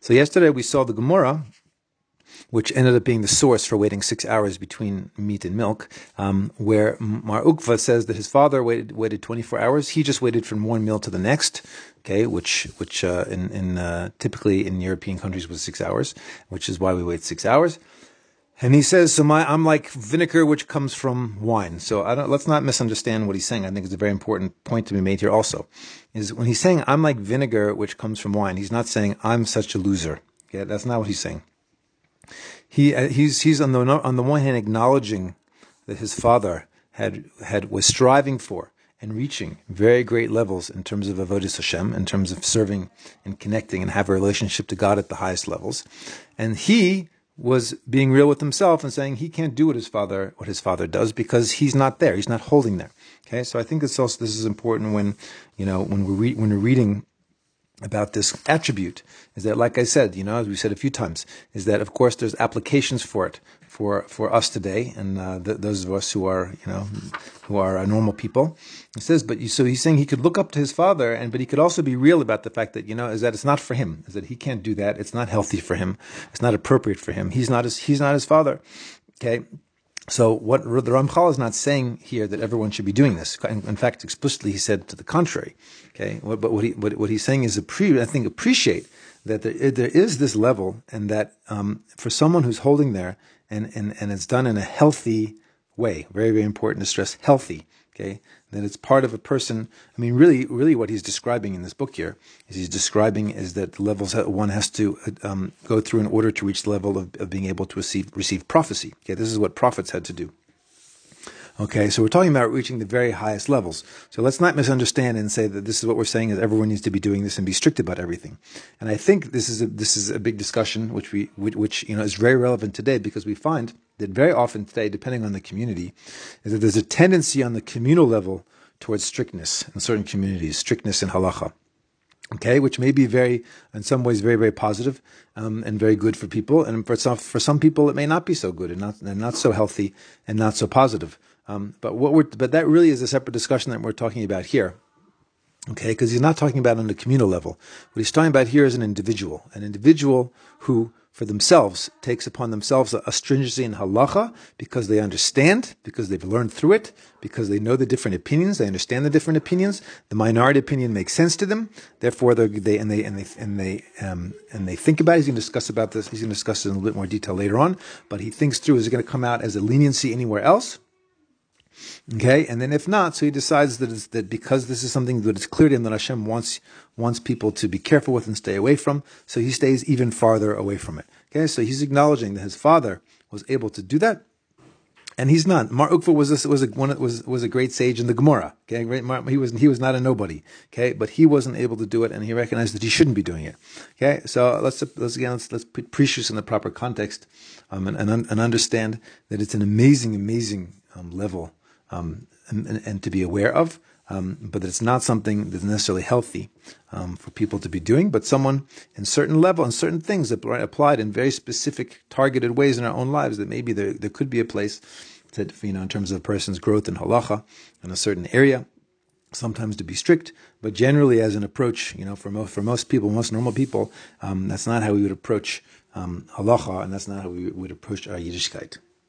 So yesterday we saw the Gemara, which ended up being the source for waiting six hours between meat and milk, um, where Mar Ukva says that his father waited waited 24 hours. He just waited from one meal to the next, okay, which which uh, in, in uh, typically in European countries was six hours, which is why we wait six hours. And he says, "So my, I'm like vinegar, which comes from wine." So let's not misunderstand what he's saying. I think it's a very important point to be made here. Also, is when he's saying, "I'm like vinegar, which comes from wine," he's not saying, "I'm such a loser." Okay, that's not what he's saying. He uh, he's he's on the on the one hand acknowledging that his father had had was striving for and reaching very great levels in terms of avodas Hashem, in terms of serving and connecting and have a relationship to God at the highest levels, and he was being real with himself and saying he can't do what his father what his father does because he's not there. He's not holding there. Okay, so I think this also this is important when you know when we're re- when we're reading about this attribute is that, like I said, you know, as we said a few times, is that of course there's applications for it for for us today, and uh, th- those of us who are you know who are uh, normal people. He says, but you, so he's saying he could look up to his father, and but he could also be real about the fact that you know is that it's not for him, is that he can't do that. It's not healthy for him. It's not appropriate for him. He's not his he's not his father. Okay. So what the Ramchal is not saying here that everyone should be doing this. In, fact, explicitly he said to the contrary. Okay. But what he what, what he's saying is, I think, appreciate that there, there is this level, and that um, for someone who's holding there and, and, and it's done in a healthy way. Very, very important to stress healthy. Okay. That it's part of a person. I mean, really, really what he's describing in this book here is he's describing is that levels that one has to um, go through in order to reach the level of, of being able to receive, receive prophecy. Okay. This is what prophets had to do. Okay, so we're talking about reaching the very highest levels. So let's not misunderstand and say that this is what we're saying is everyone needs to be doing this and be strict about everything. And I think this is a, this is a big discussion which we which, you know is very relevant today because we find that very often today, depending on the community, is that there's a tendency on the communal level towards strictness in certain communities, strictness in halacha okay, which may be very, in some ways, very, very positive, um, and very good for people, and for some, for some people, it may not be so good and not, and not so healthy and not so positive. Um, but what we're, but that really is a separate discussion that we're talking about here. Okay, because he's not talking about on the communal level. What he's talking about here is an individual, an individual who, for themselves, takes upon themselves a, a stringency in halacha because they understand, because they've learned through it, because they know the different opinions, they understand the different opinions. The minority opinion makes sense to them. Therefore, they and they and they and they um, and they think about. It. He's going to discuss about this. He's going to discuss it in a little bit more detail later on. But he thinks through: is it going to come out as a leniency anywhere else? Okay, and then if not, so he decides that it's that because this is something that is clear to him that Hashem wants wants people to be careful with and stay away from, so he stays even farther away from it. Okay, so he's acknowledging that his father was able to do that, and he's not. Mar Ukva was a, was a one was was a great sage in the Gemara. Okay, he was he was not a nobody. Okay, but he wasn't able to do it, and he recognized that he shouldn't be doing it. Okay, so let's let's again let's let's put perishus in the proper context, um, and, and and understand that it's an amazing amazing um, level um, and, and, to be aware of, um, but it's not something that's necessarily healthy um, for people to be doing. But someone in certain level and certain things that are applied in very specific, targeted ways in our own lives, that maybe there there could be a place that you know in terms of a person's growth in halacha in a certain area. Sometimes to be strict, but generally as an approach, you know, for most for most people, most normal people, um, that's not how we would approach um, halacha, and that's not how we would approach our Yiddishkeit.